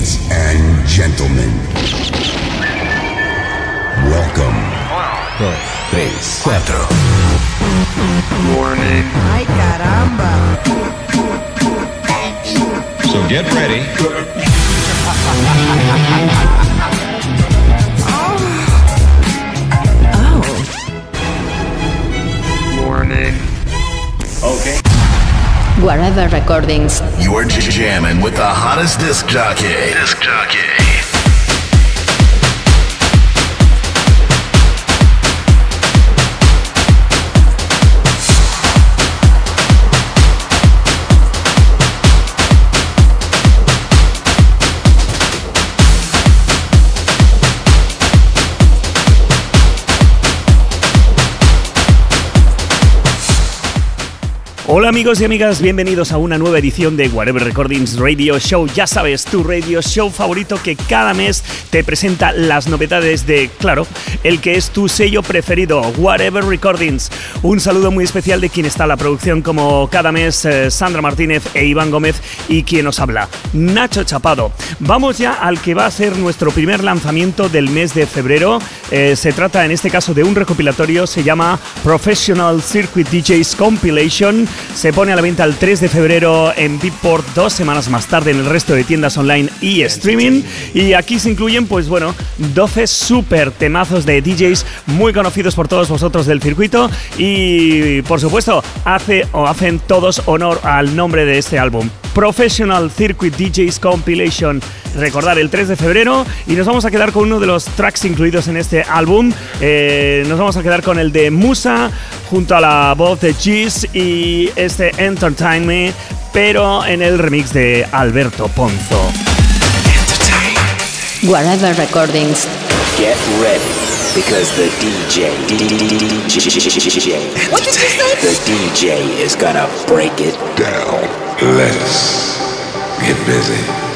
Ladies and gentlemen, welcome. Dos, tres, cuatro. Warning. Ay, caramba. So get ready. Oh. Warning. Okay. Wherever Recordings. You're jamming with the hottest disc jockey. Disc jockey. Hola amigos y amigas, bienvenidos a una nueva edición de Whatever Recordings Radio Show. Ya sabes, tu radio show favorito que cada mes te presenta las novedades de, claro, el que es tu sello preferido, Whatever Recordings. Un saludo muy especial de quien está la producción como cada mes, eh, Sandra Martínez e Iván Gómez y quien nos habla, Nacho Chapado. Vamos ya al que va a ser nuestro primer lanzamiento del mes de febrero. Eh, se trata en este caso de un recopilatorio, se llama Professional Circuit DJs Compilation. Se pone a la venta el 3 de febrero en Beatport, dos semanas más tarde en el resto de tiendas online y streaming. Y aquí se incluyen, pues bueno, 12 super temazos de DJs muy conocidos por todos vosotros del circuito. Y por supuesto, hace o hacen todos honor al nombre de este álbum. Professional Circuit DJs Compilation. Recordar el 3 de febrero y nos vamos a quedar con uno de los tracks incluidos en este álbum. Eh, nos vamos a quedar con el de Musa junto a la voz de Cheese y este Entertain Me, pero en el remix de Alberto Ponzo. Wherever Recordings. Get ready. Because the DJ, DJ, What did you say? the DJ is gonna break it Down. Let's get busy.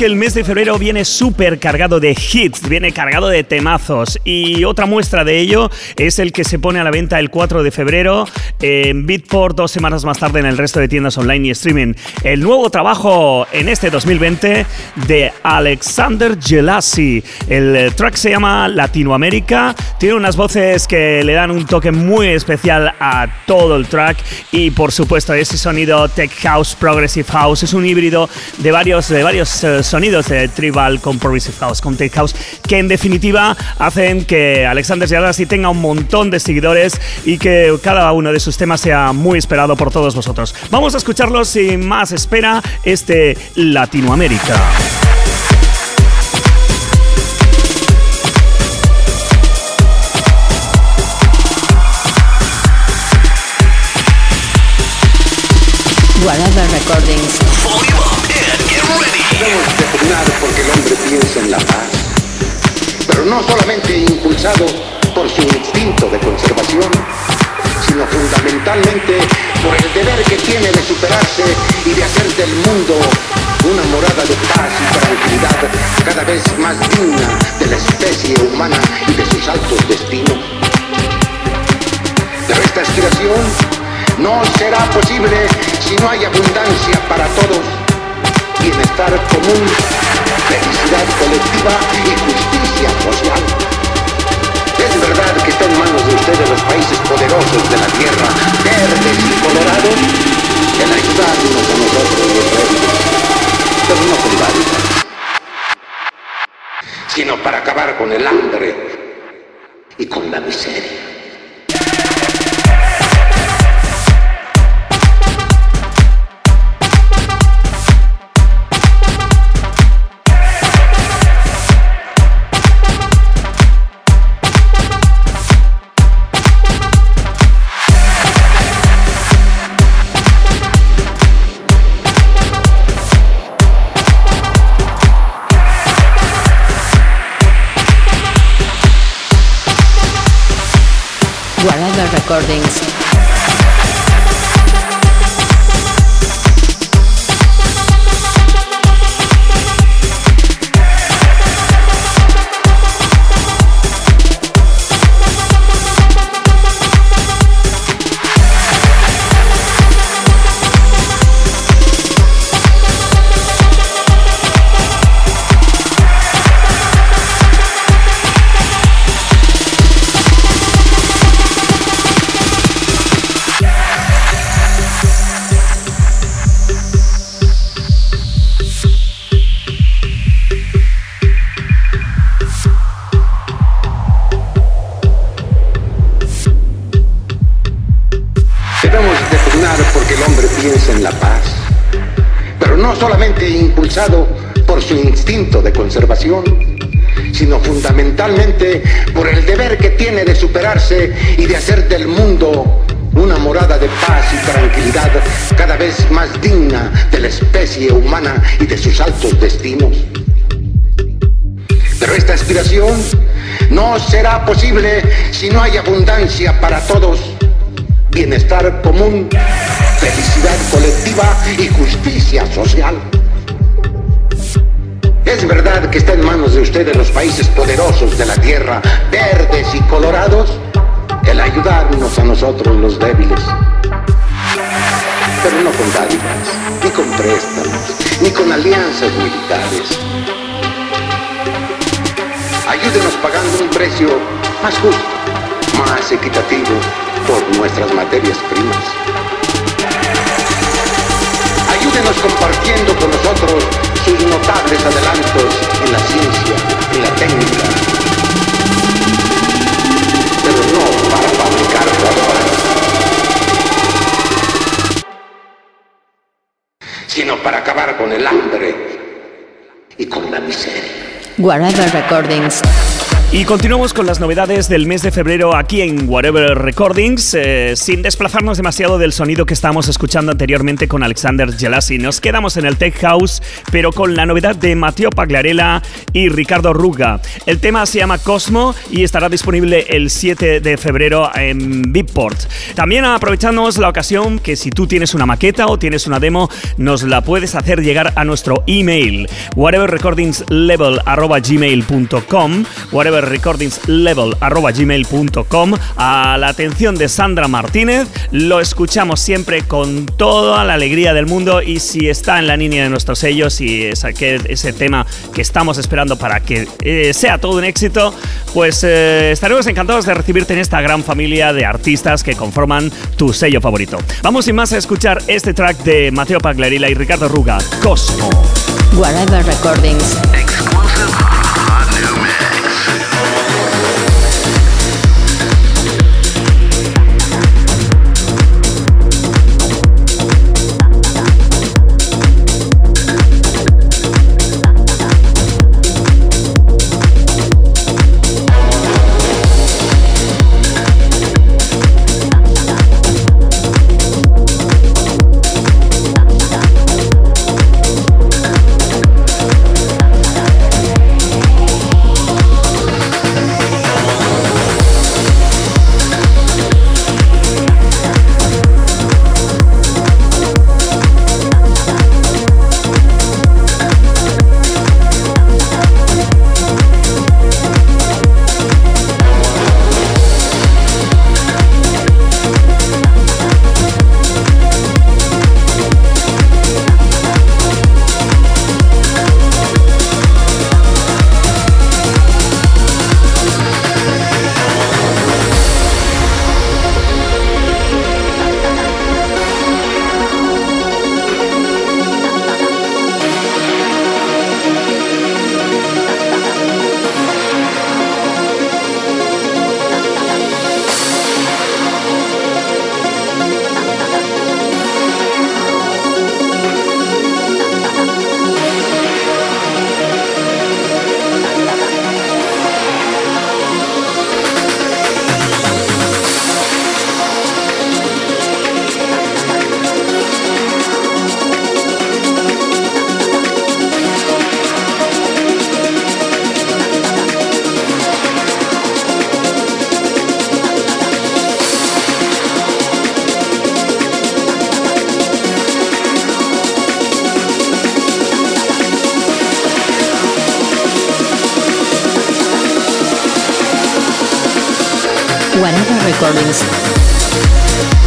Que el mes de febrero viene súper cargado de hits, viene cargado de temazos y otra muestra de ello es el que se pone a la venta el 4 de febrero en Beatport, dos semanas más tarde en el resto de tiendas online y streaming. El nuevo trabajo en este 2020 de Alexander Gelasi. El track se llama Latinoamérica, tiene unas voces que le dan un toque muy especial a todo el track y por supuesto ese sonido tech house, progressive house, es un híbrido de varios, de varios eh, sonidos de tribal con progressive house, con tech house, que en definitiva hacen que Alexander Gelasi tenga un montón de seguidores y que cada uno de sus temas sea muy esperado por todos vosotros. Vamos a escucharlos sin más espera, este Latinoamérica. Por su instinto de conservación, sino fundamentalmente por el deber que tiene de superarse y de hacer del mundo una morada de paz y tranquilidad cada vez más digna de la especie humana y de sus altos destinos. Pero esta aspiración no será posible si no hay abundancia para todos, bienestar común, felicidad colectiva y justicia social. Es verdad que está en manos de ustedes los países poderosos de la tierra, verdes y colorados, el ayudarnos a nosotros los débiles, pero no con sino para acabar con el hambre y con la miseria. Si no hay abundancia para todos, bienestar común, felicidad colectiva y justicia social. Es verdad que está en manos de ustedes los países poderosos de la tierra, verdes y colorados, el ayudarnos a nosotros los débiles. Pero no con dádivas, ni con préstamos, ni con alianzas militares. Ayúdenos pagando un precio más justo, más equitativo por nuestras materias primas. Ayúdenos compartiendo con nosotros sus notables adelantos en la ciencia, en la técnica, pero no para fabricar paz, sino para acabar con el hambre y con la miseria. Whatever Recordings. Y continuamos con las novedades del mes de febrero aquí en Whatever Recordings, eh, sin desplazarnos demasiado del sonido que estábamos escuchando anteriormente con Alexander Gelasi. Nos quedamos en el Tech House, pero con la novedad de Matteo Paglarela y Ricardo Ruga. El tema se llama Cosmo y estará disponible el 7 de febrero en Beatport. También aprovechamos la ocasión que si tú tienes una maqueta o tienes una demo, nos la puedes hacer llegar a nuestro email, whateverrecordingslevel.gmail.com, whatever recordingslevel.gmail.com a la atención de Sandra Martínez. Lo escuchamos siempre con toda la alegría del mundo y si está en la línea de nuestros sellos y es ese tema que estamos esperando para que eh, sea todo un éxito, pues eh, estaremos encantados de recibirte en esta gran familia de artistas que conforman tu sello favorito. Vamos sin más a escuchar este track de Mateo Paglarila y Ricardo Ruga, Cosmo. Whatever Recordings. Whatever Recordings.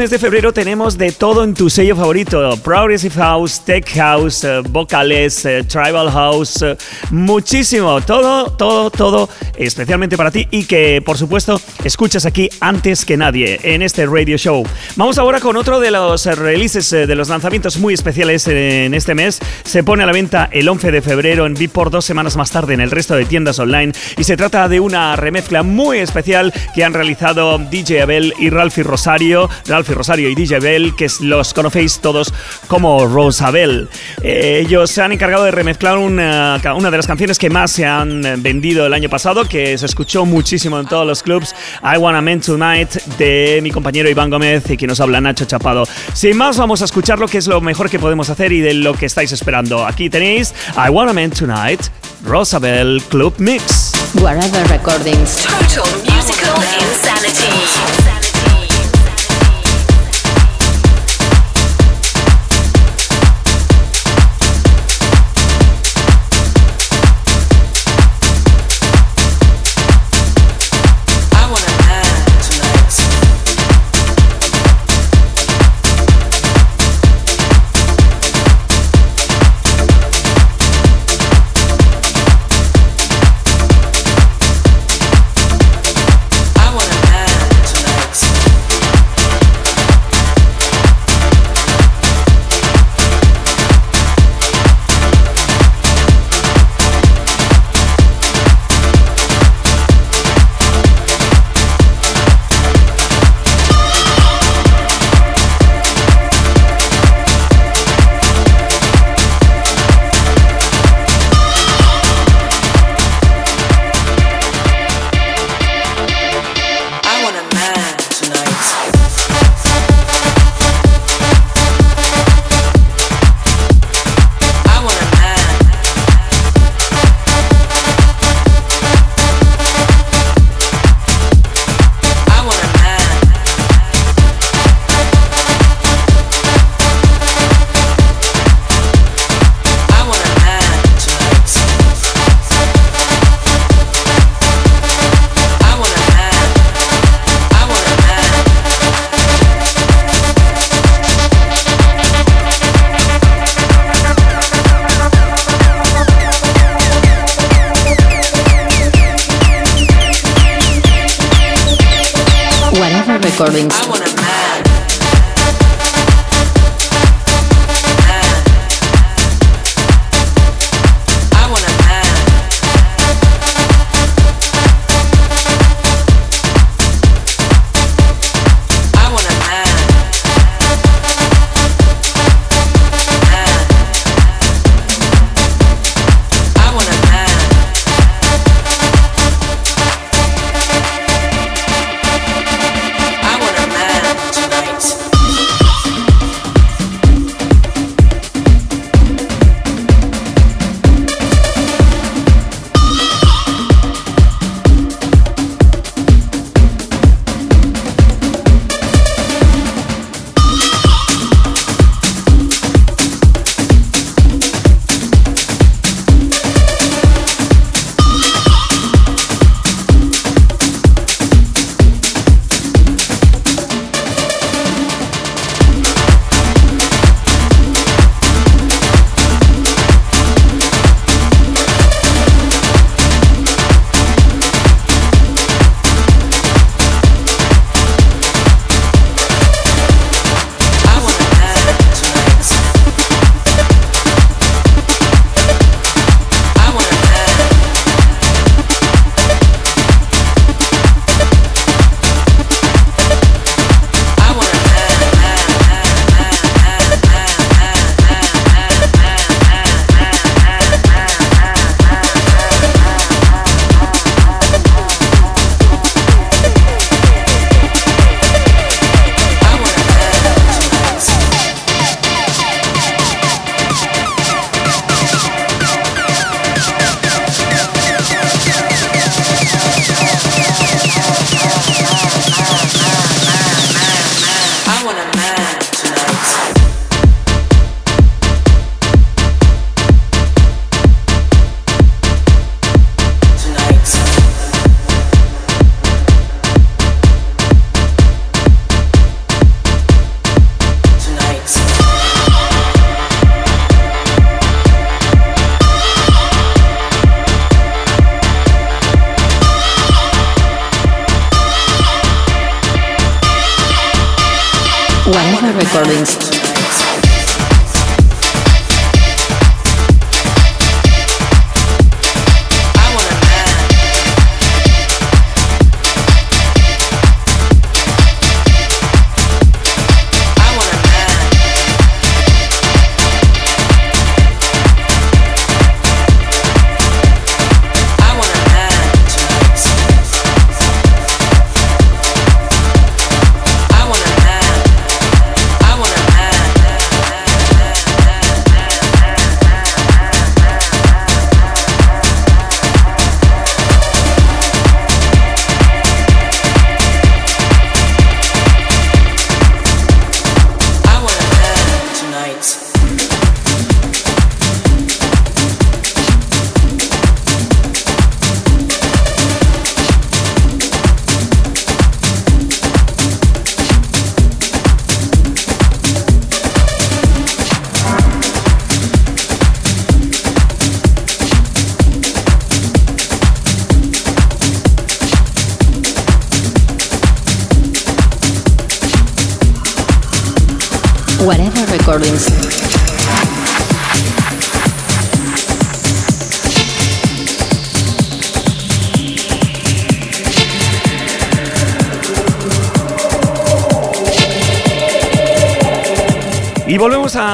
Mes de febrero tenemos de todo en tu sello favorito: Progressive House, Tech House, eh, Vocales, eh, Tribal House, eh, muchísimo. Todo, todo, todo especialmente para ti y que, por supuesto, escuchas aquí antes que nadie en este radio show. Vamos ahora con otro de los releases, de los lanzamientos muy especiales en este mes. Se pone a la venta el 11 de febrero en Beatport, dos semanas más tarde en el resto de tiendas online. Y se trata de una remezcla muy especial que han realizado DJ Abel y Ralphie Rosario Ralphie Rosario y DJ Bell, que los conocéis todos como Rosabel. Eh, ellos se han encargado de remezclar una, una de las canciones que más se han vendido el año pasado, que se escuchó muchísimo en todos los clubs, I Wanna Man Tonight, de mi compañero Iván Gómez y quien nos habla Nacho Chapado. Sin más, vamos a escuchar lo que es lo mejor que podemos hacer y de lo que estáis esperando. Aquí tenéis I Wanna Man Tonight, Rosabel Club Mix. Whatever Recordings. Total musical insanity.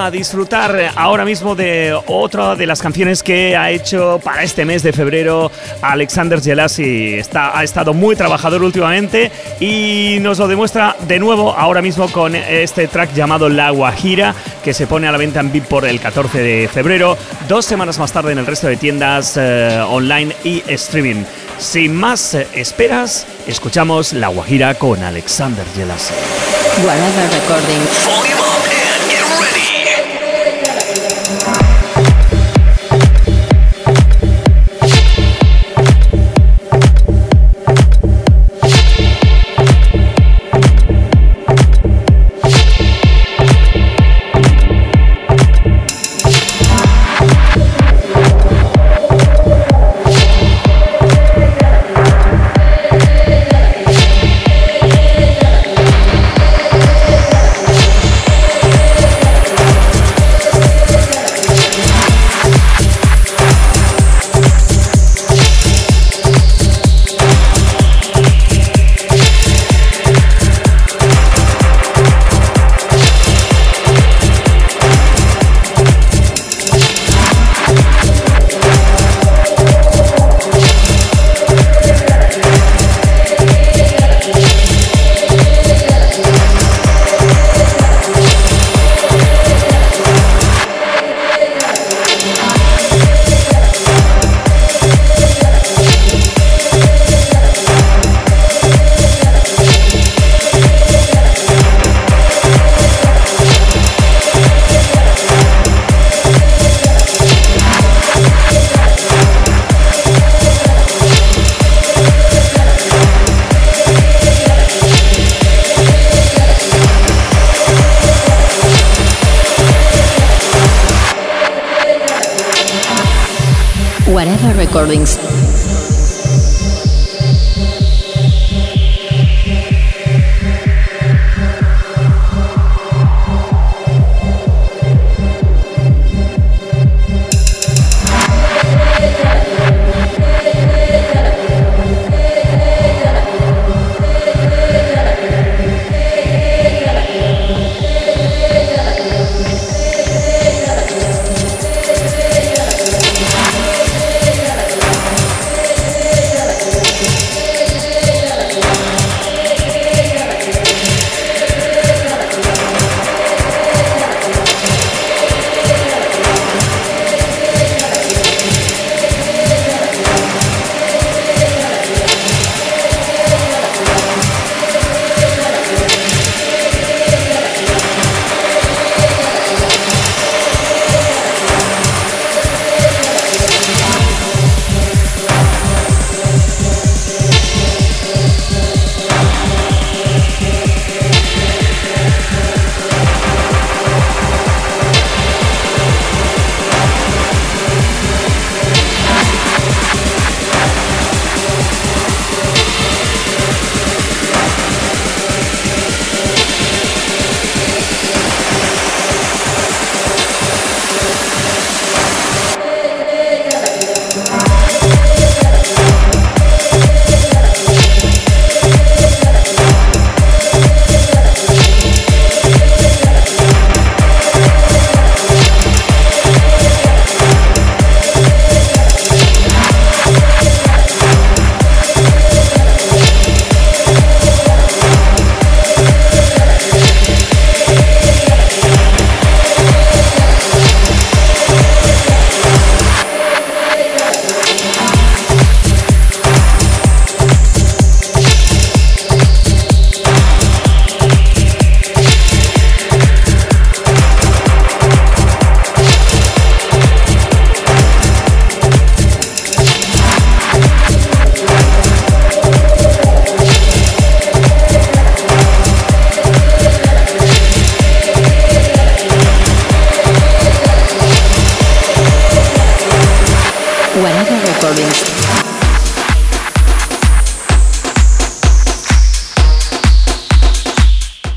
A disfrutar ahora mismo de otra de las canciones que ha hecho para este mes de febrero Alexander Gelasi. Está, ha estado muy trabajador últimamente y nos lo demuestra de nuevo ahora mismo con este track llamado La Guajira que se pone a la venta en VIP por el 14 de febrero, dos semanas más tarde en el resto de tiendas eh, online y streaming. Sin más esperas, escuchamos La Guajira con Alexander Gelasi. Whatever Recording.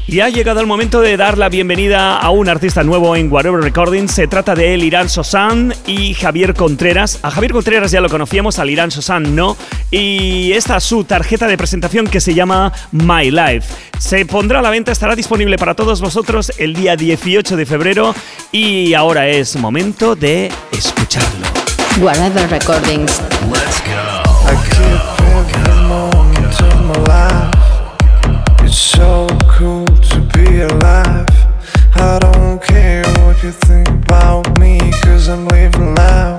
Ya ha llegado el momento de dar la bienvenida a un artista nuevo en Whatever Recordings. Se trata de El Irán Sosan y Javier Contreras. A Javier Contreras ya lo conocíamos, al Irán Sosan no. Y esta es su tarjeta de presentación que se llama My Life. Se pondrá a la venta, estará disponible para todos vosotros el día 18 de febrero y ahora es momento de escucharlo. Whatever Recordings. Let's go. I keep every moment of my life. It's so cool be alive. I don't care what you think about me, cause I'm living loud.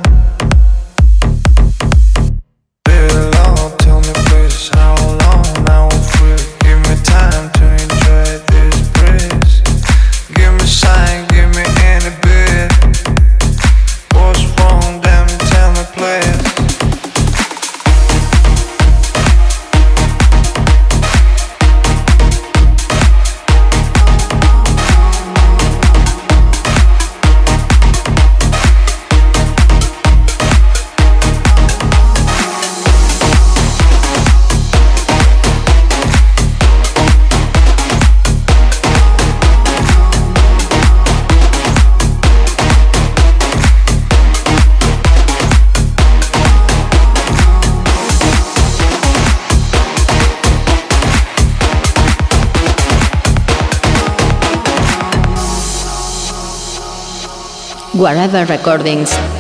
Whatever Recordings.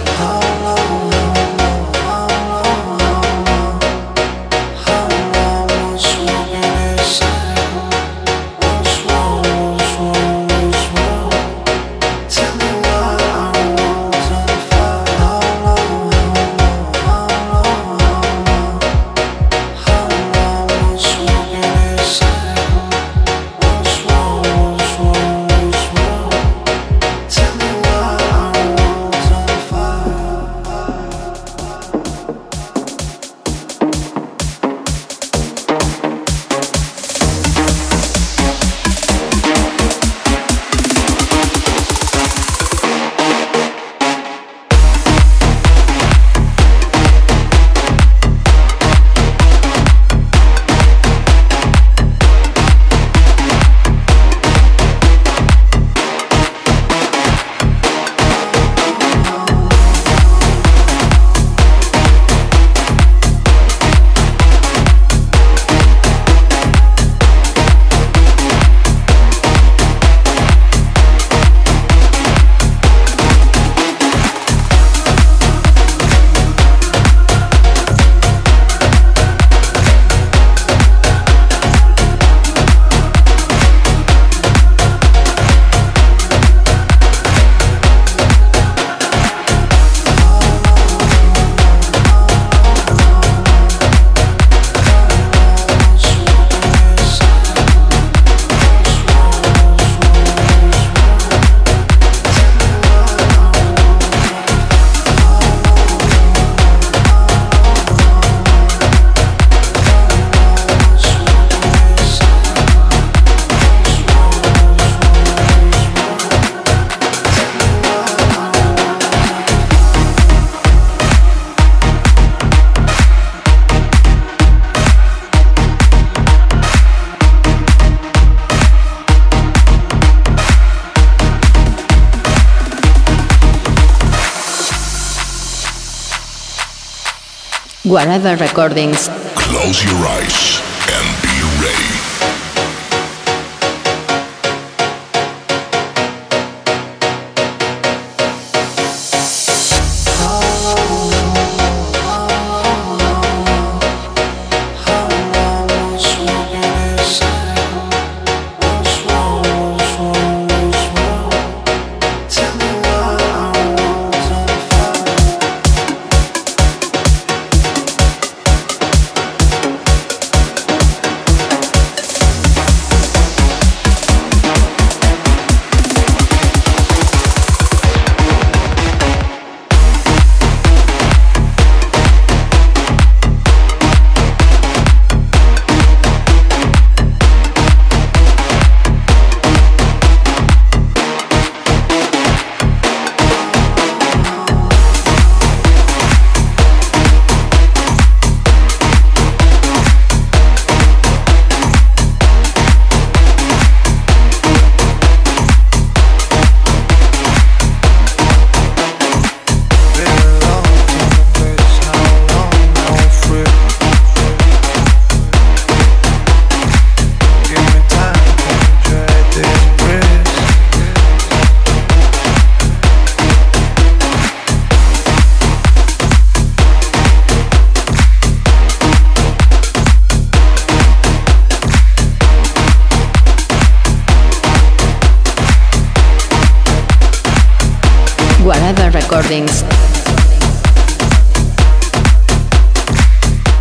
Whatever Recordings. Close your eyes and be ready.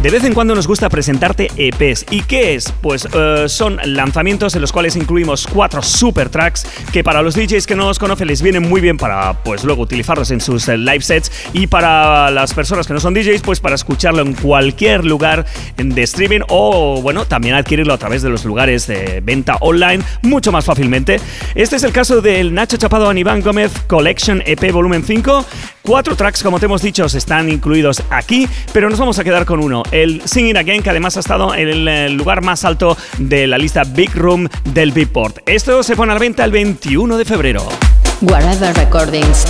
De vez en cuando nos gusta presentarte EPs. ¿Y qué es? Pues eh, son lanzamientos en los cuales incluimos cuatro super tracks que para los DJs que no los conocen les vienen muy bien para pues luego utilizarlos en sus eh, live sets y para las personas que no son DJs pues para escucharlo en cualquier lugar de streaming o bueno también adquirirlo a través de los lugares de venta online mucho más fácilmente. Este es el caso del Nacho Chapado Iván Gómez Collection EP Volumen 5. Cuatro tracks como te hemos dicho están incluidos aquí, pero nos vamos a quedar con uno el Singing Again, que además ha estado en el lugar más alto de la lista Big Room del Beatport. Esto se pone a la venta el 21 de febrero. Whatever Recordings.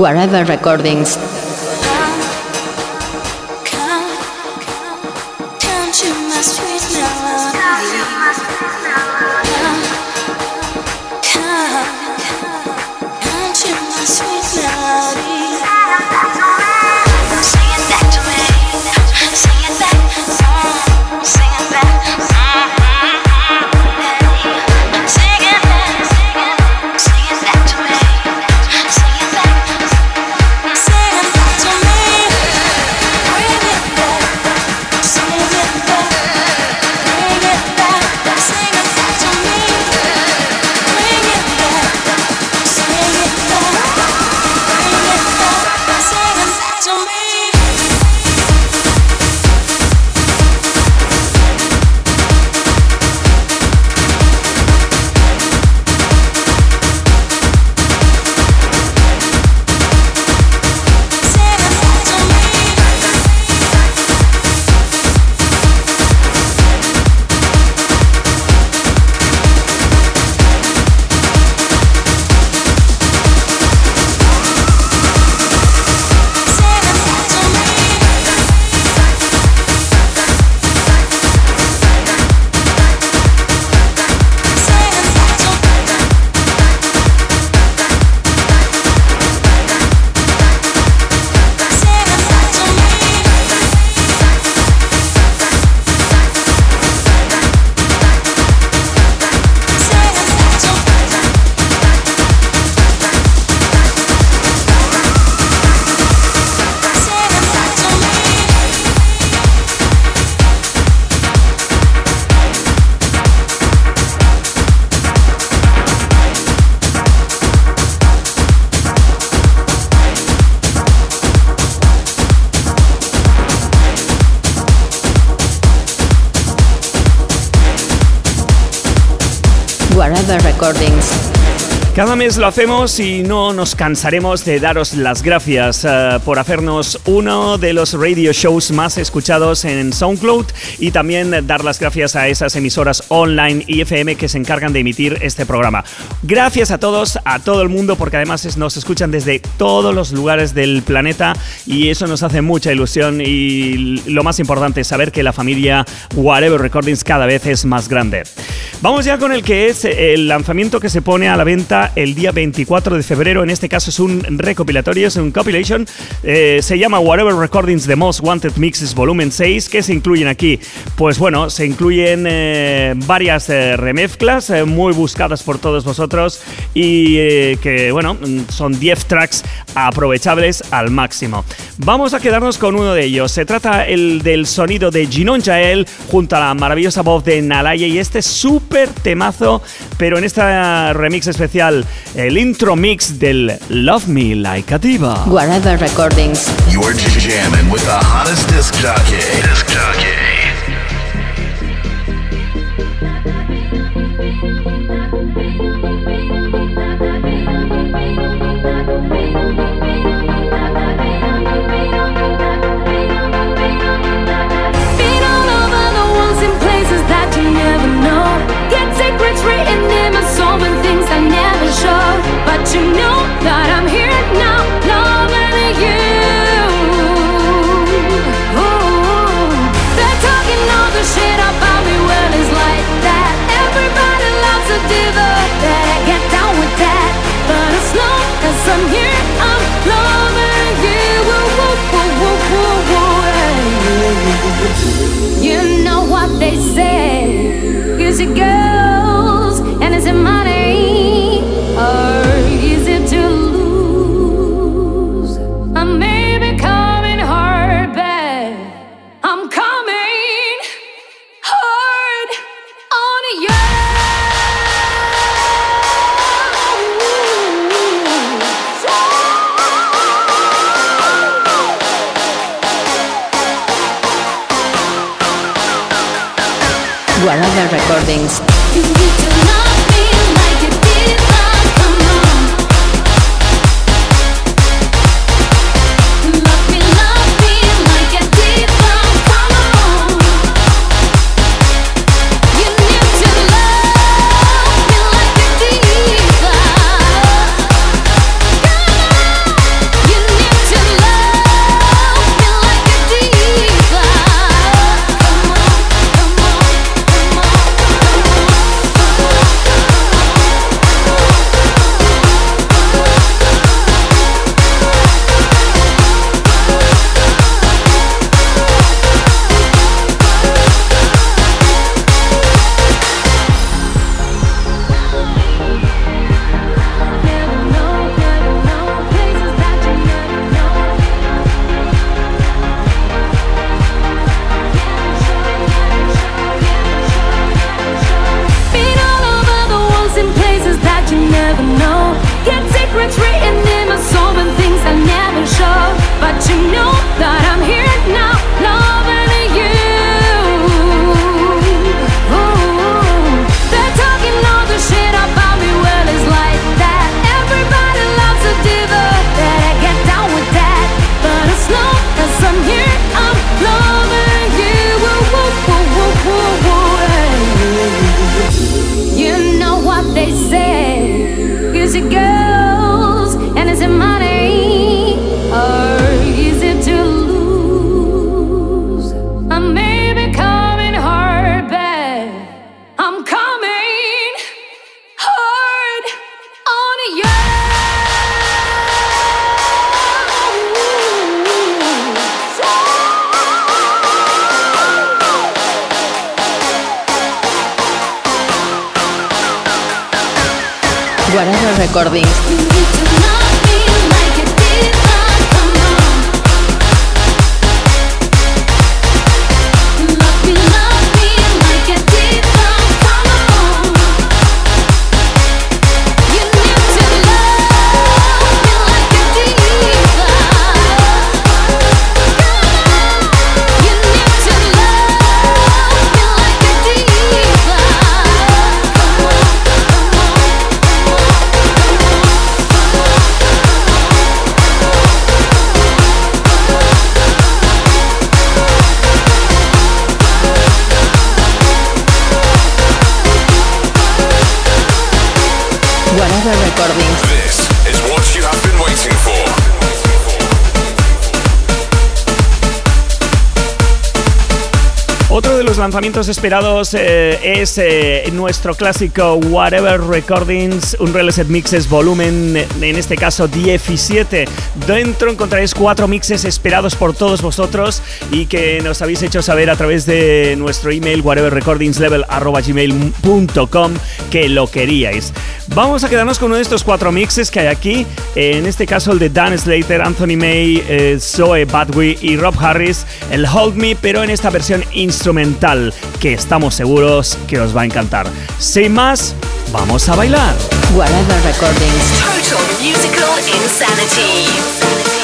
Wherever Recordings. Lo hacemos y no nos cansaremos de daros las gracias uh, por hacernos uno de los radio shows más escuchados en SoundCloud y también dar las gracias a esas emisoras online y FM que se encargan de emitir este programa. Gracias a todos, a todo el mundo, porque además nos escuchan desde todos los lugares del planeta y eso nos hace mucha ilusión y lo más importante es saber que la familia Whatever Recordings cada vez es más grande. Vamos ya con el que es el lanzamiento que se pone a la venta el día 24 de febrero. En este caso es un recopilatorio, es un compilation. Eh, se llama Whatever Recordings The Most Wanted Mixes Volumen 6. ¿Qué se incluyen aquí? Pues bueno, se incluyen eh, varias eh, remezclas muy buscadas por todos vosotros y que, bueno, son 10 tracks aprovechables al máximo. Vamos a quedarnos con uno de ellos. Se trata el del sonido de Ginon Jael junto a la maravillosa voz de Nalaya y este súper temazo, pero en esta remix especial el intro mix del Love Me Like a Diva. Whatever Recordings. You're jamming with the hottest disc jockey. Disc jockey. Say, is Recordings. Lanzamientos esperados eh, es eh, nuestro clásico Whatever Recordings, un Set Mixes volumen, en este caso 17. Dentro encontraréis cuatro mixes esperados por todos vosotros y que nos habéis hecho saber a través de nuestro email whateverrecordingslevel.gmail.com que lo queríais. Vamos a quedarnos con uno de estos cuatro mixes que hay aquí, en este caso el de Dan Slater, Anthony May, eh, Zoe Badwi y Rob Harris, el Hold Me, pero en esta versión instrumental que estamos seguros que os va a encantar. Sin más, vamos a bailar. Whatever Recordings. Total musical insanity.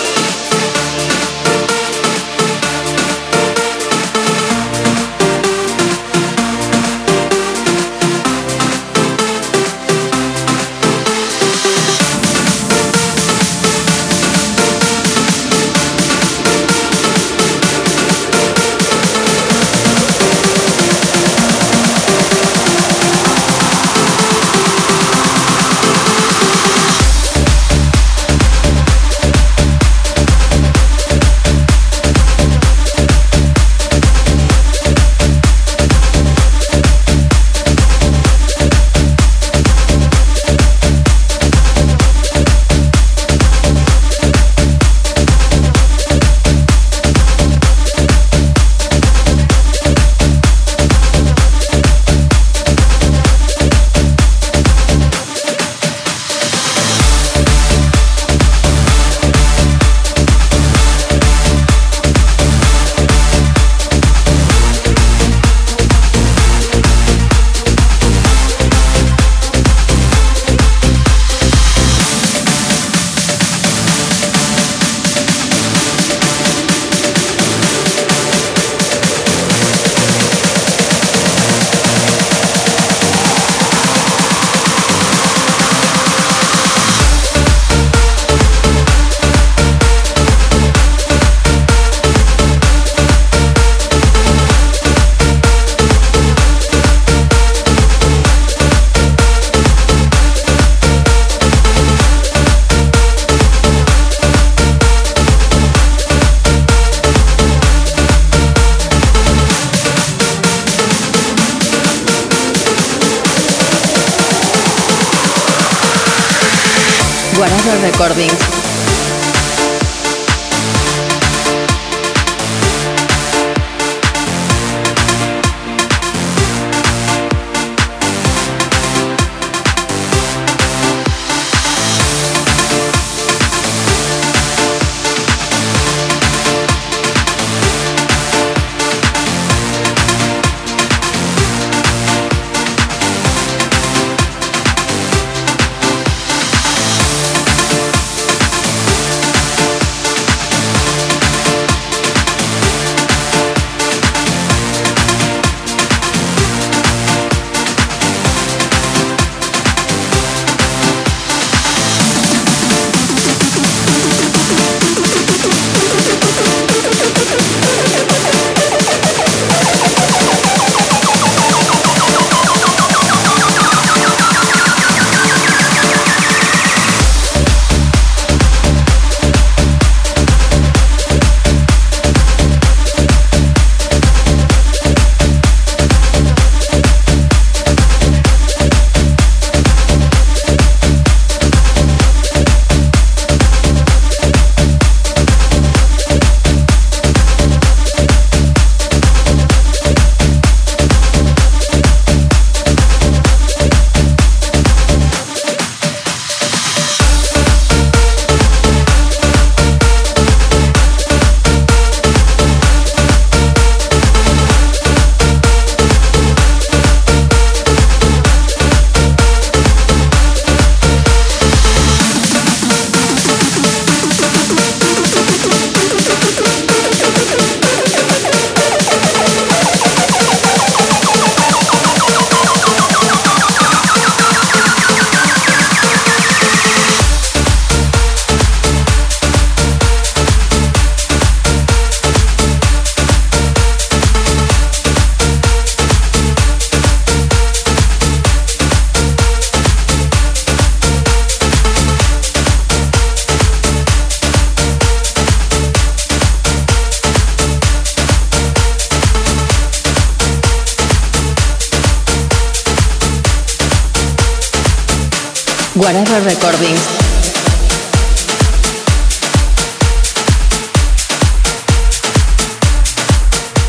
Whatever Recordings.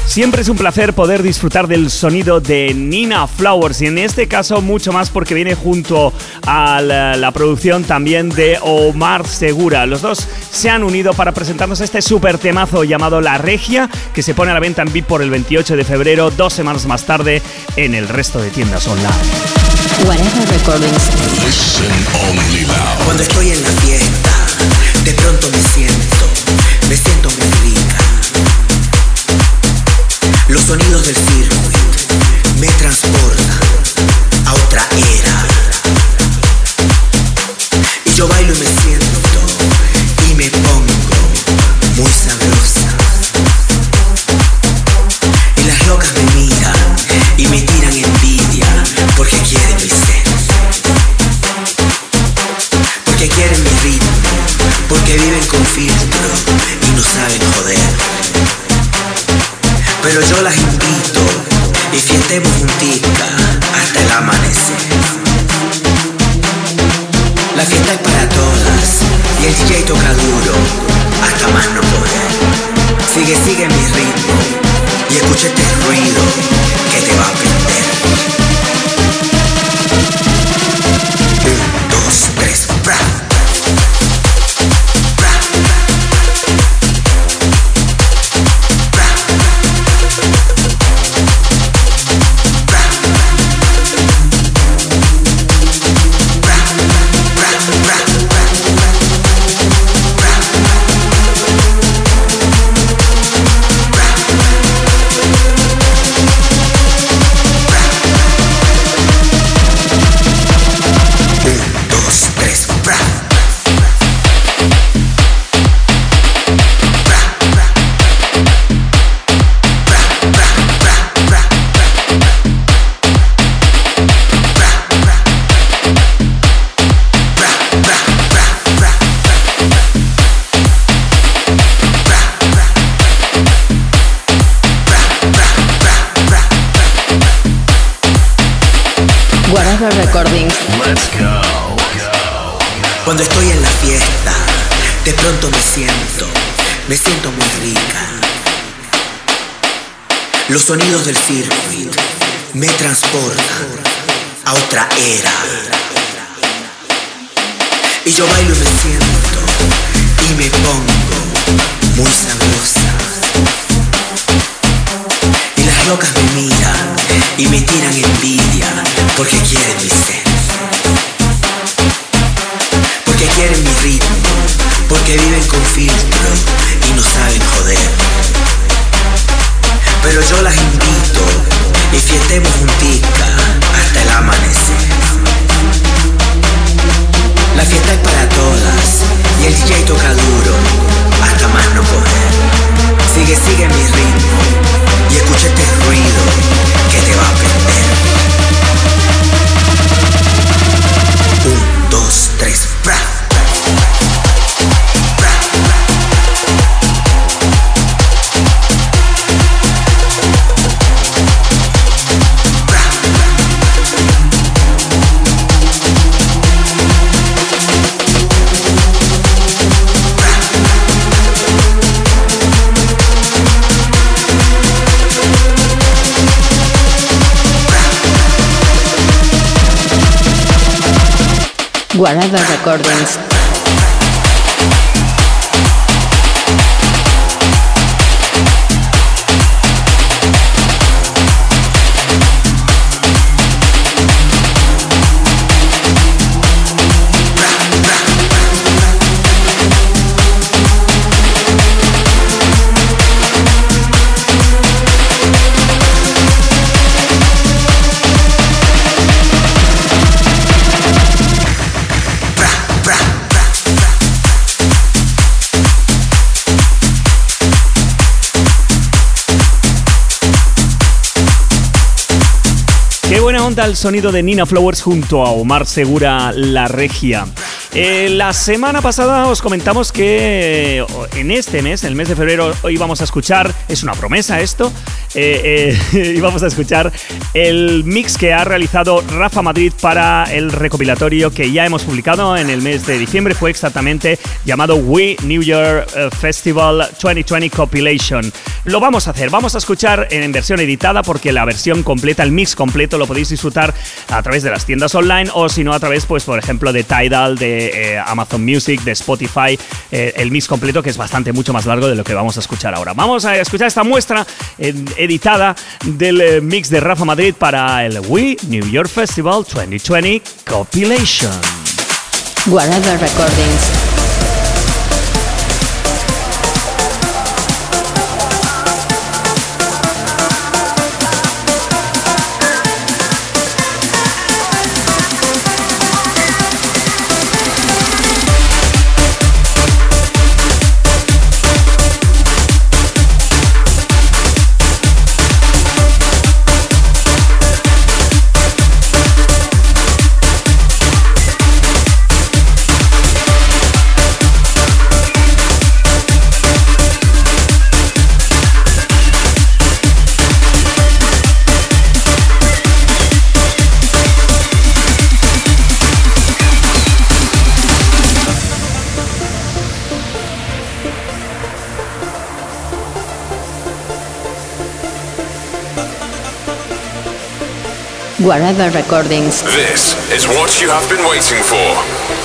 Siempre es un placer poder disfrutar del sonido de Nina Flowers y en este caso mucho más porque viene junto a la, producción también de Omar Segura. Los dos se han unido para presentarnos este super temazo llamado La Regia que se pone a la venta en VIP por el 28 de febrero, dos semanas más tarde en el resto de tiendas online. Cuando estoy en la fiesta, de pronto me siento, me siento muy rica los sonidos del circuit me transportan a otra era. Yo bailo y me siento sonidos del circuit me transportan a otra era. Y yo bailo y me siento Whatever Recordings. Onda el sonido de Nina Flowers junto a Omar Segura La Regia. Eh, la semana pasada os comentamos que eh, en este mes, el mes de febrero, hoy vamos a escuchar, es una promesa esto, eh, íbamos a escuchar el mix que ha realizado Rafa Madrid para el recopilatorio que ya hemos publicado en el mes de diciembre, fue exactamente llamado We New Year Festival 2020 Compilation. Lo vamos a hacer, vamos a escuchar en versión editada porque la versión completa, el mix completo, lo podéis disfrutar a través de las tiendas online o si no a través, pues por ejemplo, de Tidal, de eh, Amazon Music, de Spotify, eh, el mix completo que es bastante mucho más largo de lo que vamos a escuchar ahora. Vamos a escuchar esta muestra eh, editada del mix de Rafa Madrid para el We New York Festival 2020 Compilation. Guarada Recordings. Guarada Recordings. This is what you have been waiting for.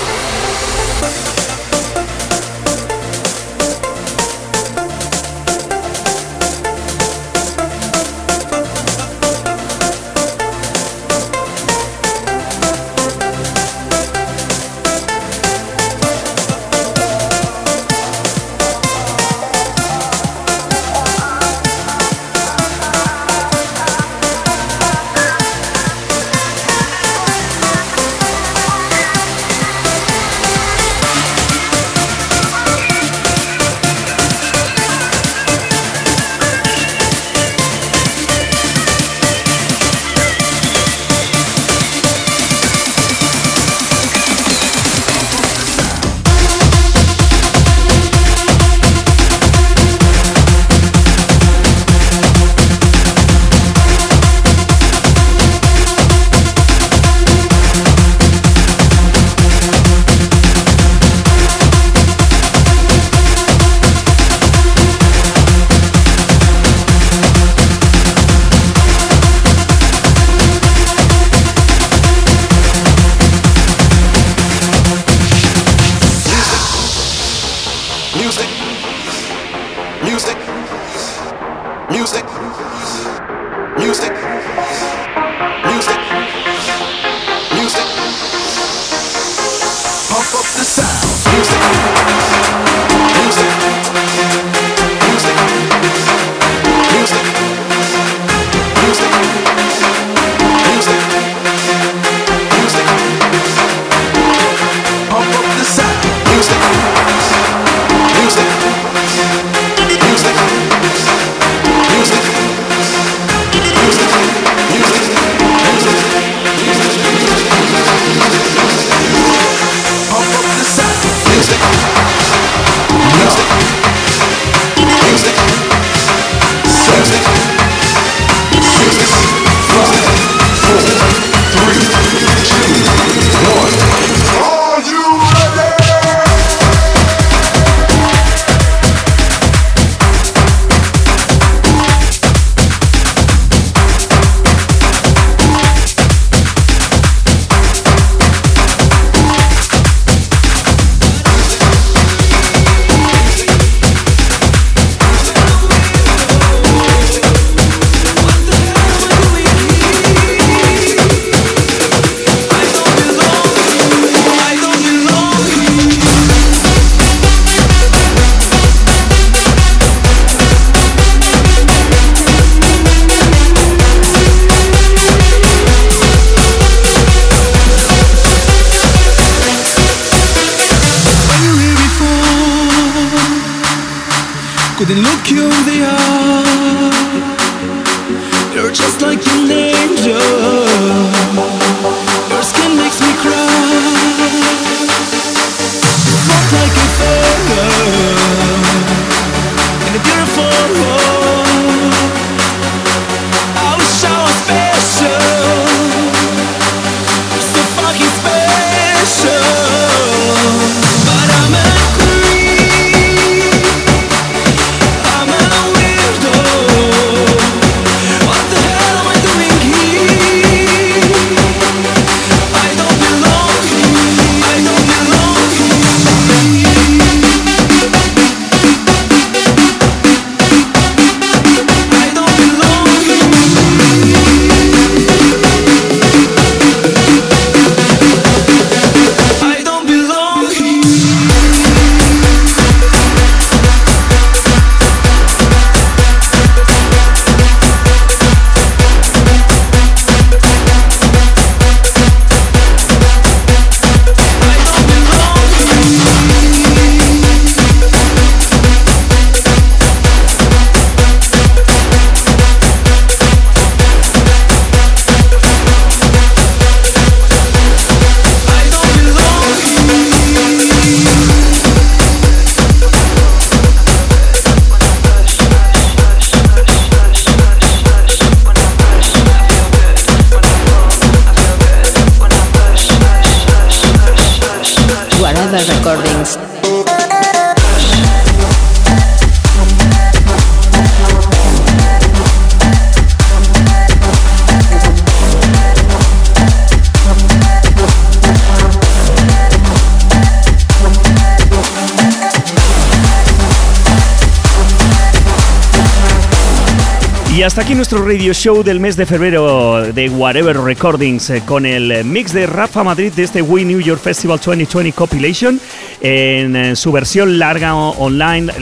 Y hasta aquí nuestro radio show del mes de febrero de Whatever Recordings eh, con el mix de Rafa Madrid de este We New York Festival 2020 Compilation en eh, su versión larga online.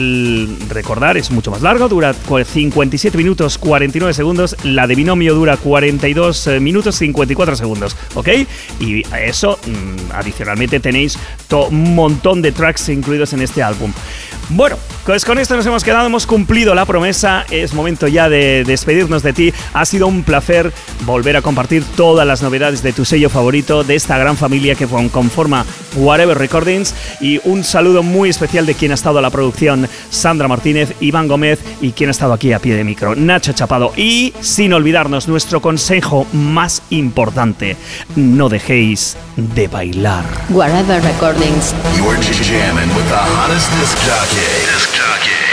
Recordar, es mucho más largo, dura cu- 57 minutos 49 segundos. La de binomio dura 42 eh, minutos 54 segundos, ¿ok? Y eso, mm, adicionalmente, tenéis un montón de tracks incluidos en este álbum. Bueno, pues con esto nos hemos quedado, hemos cumplido la promesa, es momento ya de despedirnos de ti. Ha sido un placer volver a compartir todas las novedades de tu sello favorito, de esta gran familia que con- conforma Whatever Recordings y un saludo muy especial de quien ha estado a la producción, Sandra Martínez, Iván Gómez y quien ha estado aquí a pie de micro, Nacho Chapado. Y sin olvidarnos nuestro consejo más importante, no dejéis de bailar. Whatever Recordings. You're jamming